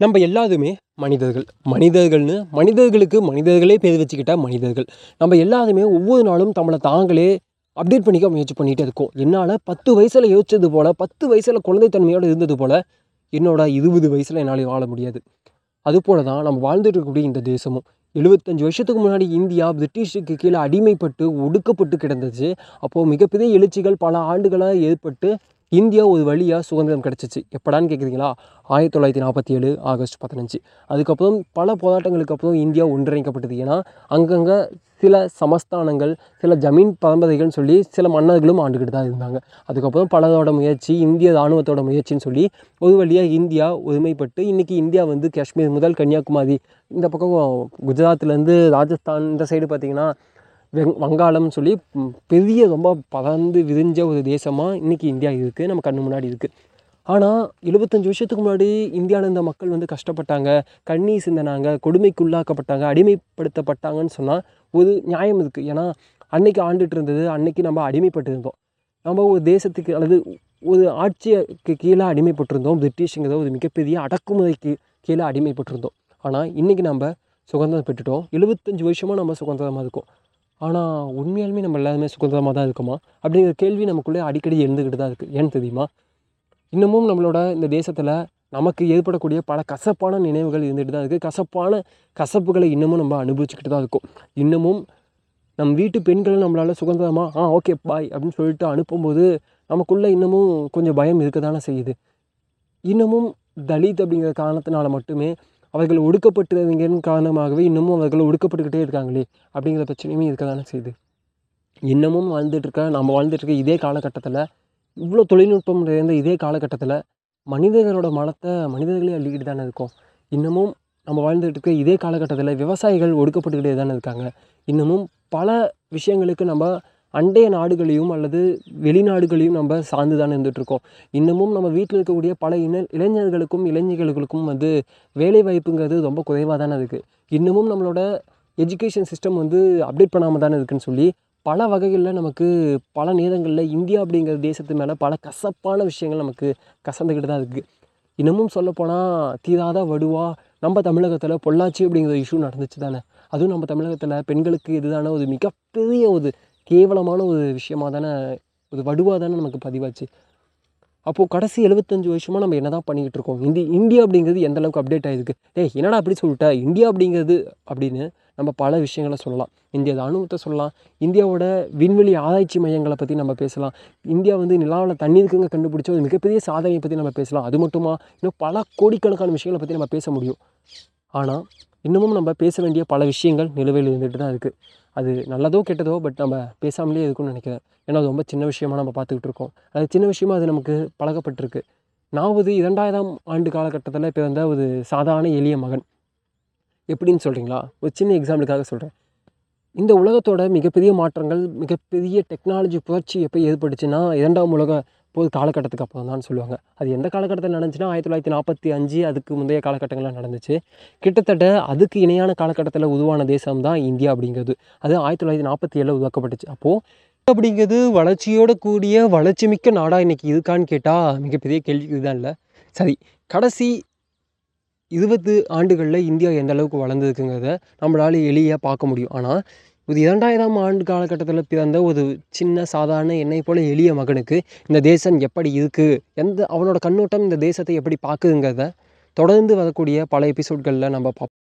நம்ம எல்லாருமே மனிதர்கள். மனிதர்கள்னு மனிதர்களுக்கு மனிதர்களே பேர் வச்சுக்கிட்டா மனிதர்கள். நம்ம எல்லாருமே ஒவ்வொரு நாளும் நம்மளை தாங்களே அப்டேட் பண்ணிக்க முயற்சி பண்ணிகிட்டே இருக்கோம். என்னால் பத்து வயசில் யோசிச்சது போல் பத்து வயசில் குழந்தைத்தன்மையோடு இருந்தது போல் என்னோட இருபது வயசில் என்னால் வாழ முடியாது. அதுபோல தான் நம்ம வாழ்ந்துட்டு இருக்கக்கூடிய இந்த தேசமும். எழுபத்தஞ்சு வருஷத்துக்கு முன்னாடி இந்தியா பிரிட்டிஷுக்கு கீழே அடிமைப்பட்டு ஒடுக்கப்பட்டு கிடந்துச்சு. அப்போது மிகப்பெரிய எழுச்சிகள் பல ஆண்டுகளாக ஏற்பட்டு இந்தியா ஒரு வழியாக சுதந்திரம் கிடச்சிச்சு. எப்படான்னு கேட்குறீங்களா ஆயிரத்தி தொள்ளாயிரத்தி நாற்பத்தி ஏழு ஆகஸ்ட் பதினஞ்சு. அதுக்கப்புறம் பல போராட்டங்களுக்கு அப்புறம் இந்தியா ஒன்றிணைக்கப்பட்டது. ஏன்னா அங்கங்கே சில சமஸ்தானங்கள் சில ஜமீன் பரம்பரைகள்னு சொல்லி சில மன்னர்களும் ஆண்டுக்கிட்டு தான் இருந்தாங்க. அதுக்கப்புறம் பலரோட முயற்சி இந்திய இராணுவத்தோட முயற்சின்னு சொல்லி ஒரு வழியாக இந்தியா ஒருமைப்பட்டு இன்றைக்கி இந்தியா வந்து காஷ்மீர் முதல் கன்னியாகுமரி. இந்த பக்கம் குஜராத்லேருந்து ராஜஸ்தான் இந்த சைடு பார்த்திங்கன்னா வெங் வங்காளம்னு சொல்லி பெரிய ரொம்ப பறந்து விரிஞ்ச ஒரு தேசமாக இன்றைக்கி இந்தியா இருக்குது நம்ம கண்ணு முன்னாடி இருக்குது ஆனால் எழுபத்தஞ்சு வருஷத்துக்கு முன்னாடி இந்தியாவில் இருந்த மக்கள் வந்து கஷ்டப்பட்டாங்க கண்ணீர் சிந்தினாங்க கொடுமைக்குள்ளாக்கப்பட்டாங்க அடிமைப்படுத்தப்பட்டாங்கன்னு சொன்னால் ஒரு நியாயம் இருக்குது ஏன்னா அன்னைக்கு ஆண்டுட்டு இருந்தது அன்னைக்கு நம்ம அடிமைப்பட்டு இருந்தோம். நம்ம ஒரு தேசத்துக்கு அல்லது ஒரு ஆட்சிக்கு கீழே அடிமைப்பட்டிருந்தோம் பிரிட்டிஷுங்கிற ஒரு மிகப்பெரிய அடக்குமுறைக்கு கீழே அடிமைப்பட்டிருந்தோம். ஆனால் இன்றைக்கி நம்ம சுதந்திரம் பெற்றுட்டோம். எழுபத்தஞ்சு வருஷமாக நம்ம சுதந்திரமாக இருக்கோம். ஆனால் உண்மையாலுமே நம்ம எல்லாருமே சுதந்திரமாக தான் இருக்கோமா? அப்படிங்கிற கேள்வி நமக்குள்ளே அடிக்கடி எழுந்துக்கிட்டு தான் இருக்குது ஏன்னு தெரியுமா? இன்னமும் நம்மளோட இந்த தேசத்தில் நமக்கு ஏற்படக்கூடிய பல கசப்பான நினைவுகள் இருந்துகிட்டு தான் இருக்குது கசப்பான கசப்புகளை இன்னமும் நம்ம அனுபவிச்சுக்கிட்டு தான் இருக்கோம். இன்னமும் நம் வீட்டு பெண்களை நம்மளால் சுதந்திரமாக ஆ ஓகே பாய் அப்படின்னு சொல்லிட்டு அனுப்பும்போது நமக்குள்ளே இன்னமும் கொஞ்சம் பயம் இருக்க தானே செய்யுது. இன்னமும் தலித் அப்படிங்கிற காரணத்தினால மட்டுமே அவர்கள் ஒடுக்கப்பட்டவங்கன்னு காரணமாகவே இன்னமும் அவர்கள் ஒடுக்கப்பட்டுக்கிட்டே இருக்காங்களே அப்படிங்கிற பிரச்சனையுமே இருக்க தானே செய்யுது. இன்னமும் வாழ்ந்துட்டுருக்க நம்ம வாழ்ந்துட்டு இருக்க இதே காலகட்டத்தில் இவ்வளோ தொழில்நுட்பம் நிறைந்த இதே காலகட்டத்தில் மனிதர்களோட மனத்தை மனிதர்களே அள்ளிக்கிட்டு தானே இருக்கோம். இன்னமும் நம்ம வாழ்ந்துட்டு இருக்க இதே காலகட்டத்தில் விவசாயிகள் ஒடுக்கப்பட்டுக்கிட்டே தானே இருக்காங்க. இன்னமும் பல விஷயங்களுக்கு நம்ம அண்டைய நாடுகளையும் அல்லது வெளிநாடுகளையும் நம்ம சார்ந்து தான் இருந்துகிட்ருக்கோம். இன்னமும் நம்ம வீட்டில் இருக்கக்கூடிய பல இன இளைஞர்களுக்கும் இளைஞர்களுக்கும் வந்து வேலை வாய்ப்புங்கிறது ரொம்ப குறைவாக தானே இருக்குது இன்னமும் நம்மளோட எஜுகேஷன் சிஸ்டம் வந்து அப்டேட் பண்ணாமல் தானே இருக்குன்னு சொல்லி பல வகைகளில் நமக்கு பல நேரங்களில் இந்தியா அப்படிங்கிற தேசத்து மேலே பல கசப்பான விஷயங்கள் நமக்கு கசந்துக்கிட்டு தான் இருக்குது இன்னமும் சொல்லப்போனால் தீராத வடுவா நம்ம தமிழகத்தில் பொள்ளாச்சி அப்படிங்கிற இஷ்யூ நடந்துச்சு தானே அதுவும் நம்ம தமிழகத்தில் பெண்களுக்கு இதுதான ஒரு மிகப்பெரிய ஒரு கேவலமான ஒரு விஷயமாக தானே ஒரு வடுவாக தானே நமக்கு பதிவாச்சு. அப்போது கடைசி எழுபத்தஞ்சு வருஷமாக நம்ம என்ன தான் பண்ணிக்கிட்டு இருக்கோம்? இந்தி இந்தியா அப்படிங்கிறது எந்த அளவுக்கு அப்டேட் ஆகிருக்கு டேய் என்னடா அப்படி சொல்லிட்ட? இந்தியா அப்படிங்கிறது அப்படின்னு நம்ம பல விஷயங்களை சொல்லலாம். இந்திய ராணுவத்தை சொல்லலாம். இந்தியாவோட விண்வெளி ஆராய்ச்சி மையங்களை பற்றி நம்ம பேசலாம். இந்தியா வந்து நிலாவில் தண்ணீருக்குங்க கண்டுபிடிச்ச ஒரு மிகப்பெரிய சாதனையை பற்றி நம்ம பேசலாம். அது மட்டுமா? இன்னும் பல கோடிக்கணக்கான விஷயங்களை பற்றி நம்ம பேச முடியும். ஆனால் இன்னமும் நம்ம பேச வேண்டிய பல விஷயங்கள் நிலுவையில் இருந்துகிட்டு தான் இருக்குது அது நல்லதோ கெட்டதோ பட் நம்ம பேசாமலே இருக்கும்னு நினைக்கிறேன். ஏன்னா அது ரொம்ப சின்ன விஷயமா நம்ம பார்த்துக்கிட்டு இருக்கோம். அது சின்ன விஷயமா அது நமக்கு பழகப்பட்டிருக்கு நாவது இரண்டாயிரம் ஆண்டு காலகட்டத்தில் பிறந்த ஒரு சாதாரண எளிய மகன். எப்படின்னு சொல்கிறீங்களா ஒரு சின்ன எக்ஸாம்பிளுக்காக சொல்கிறேன் இந்த உலகத்தோட மிகப்பெரிய மாற்றங்கள் மிகப்பெரிய டெக்னாலஜி புரட்சி எப்போ ஏற்பட்டுச்சுன்னா இரண்டாம் உலக அப்போது காலகட்டத்துக்கு அப்புறம் தான் சொல்லுவாங்க. அது எந்த காலகட்டத்தில் நடந்துச்சுன்னா ஆயிரத்தி தொள்ளாயிரத்தி நாற்பத்தி அஞ்சு அதுக்கு முந்தைய காலகட்டங்களில் நடந்துச்சு. கிட்டத்தட்ட அதுக்கு இணையான காலகட்டத்தில் உருவான தேசம் தான் இந்தியா அப்படிங்கிறது. அது ஆயிரத்தி தொள்ளாயிரத்தி நாற்பத்தி ஏழில் உருவாக்கப்பட்டுச்சு. அப்போது அப்படிங்கிறது வளர்ச்சியோட கூடிய வளர்ச்சி மிக்க நாடாக இன்றைக்கி இருக்கான்னு கேட்டால் மிகப்பெரிய கேள்வி இதுதான் இல்லை. சரி கடைசி இருபது ஆண்டுகளில் இந்தியா எந்த அளவுக்கு வளர்ந்துருக்குங்கிறத நம்மளால் எளியாக பார்க்க முடியும். ஆனால் ஒரு இரண்டாயிரம் ஆண்டு காலகட்டத்தில் பிறந்த ஒரு சின்ன சாதாரண என்னை போல எளிய மகனுக்கு இந்த தேசம் எப்படி இருக்குது எந்த அவனோட கண்ணோட்டம் இந்த தேசத்தை எப்படி பார்க்குதுங்கிறத தொடர்ந்து வரக்கூடிய பல எபிசோட்களில் நம்ம பார்ப்போம்.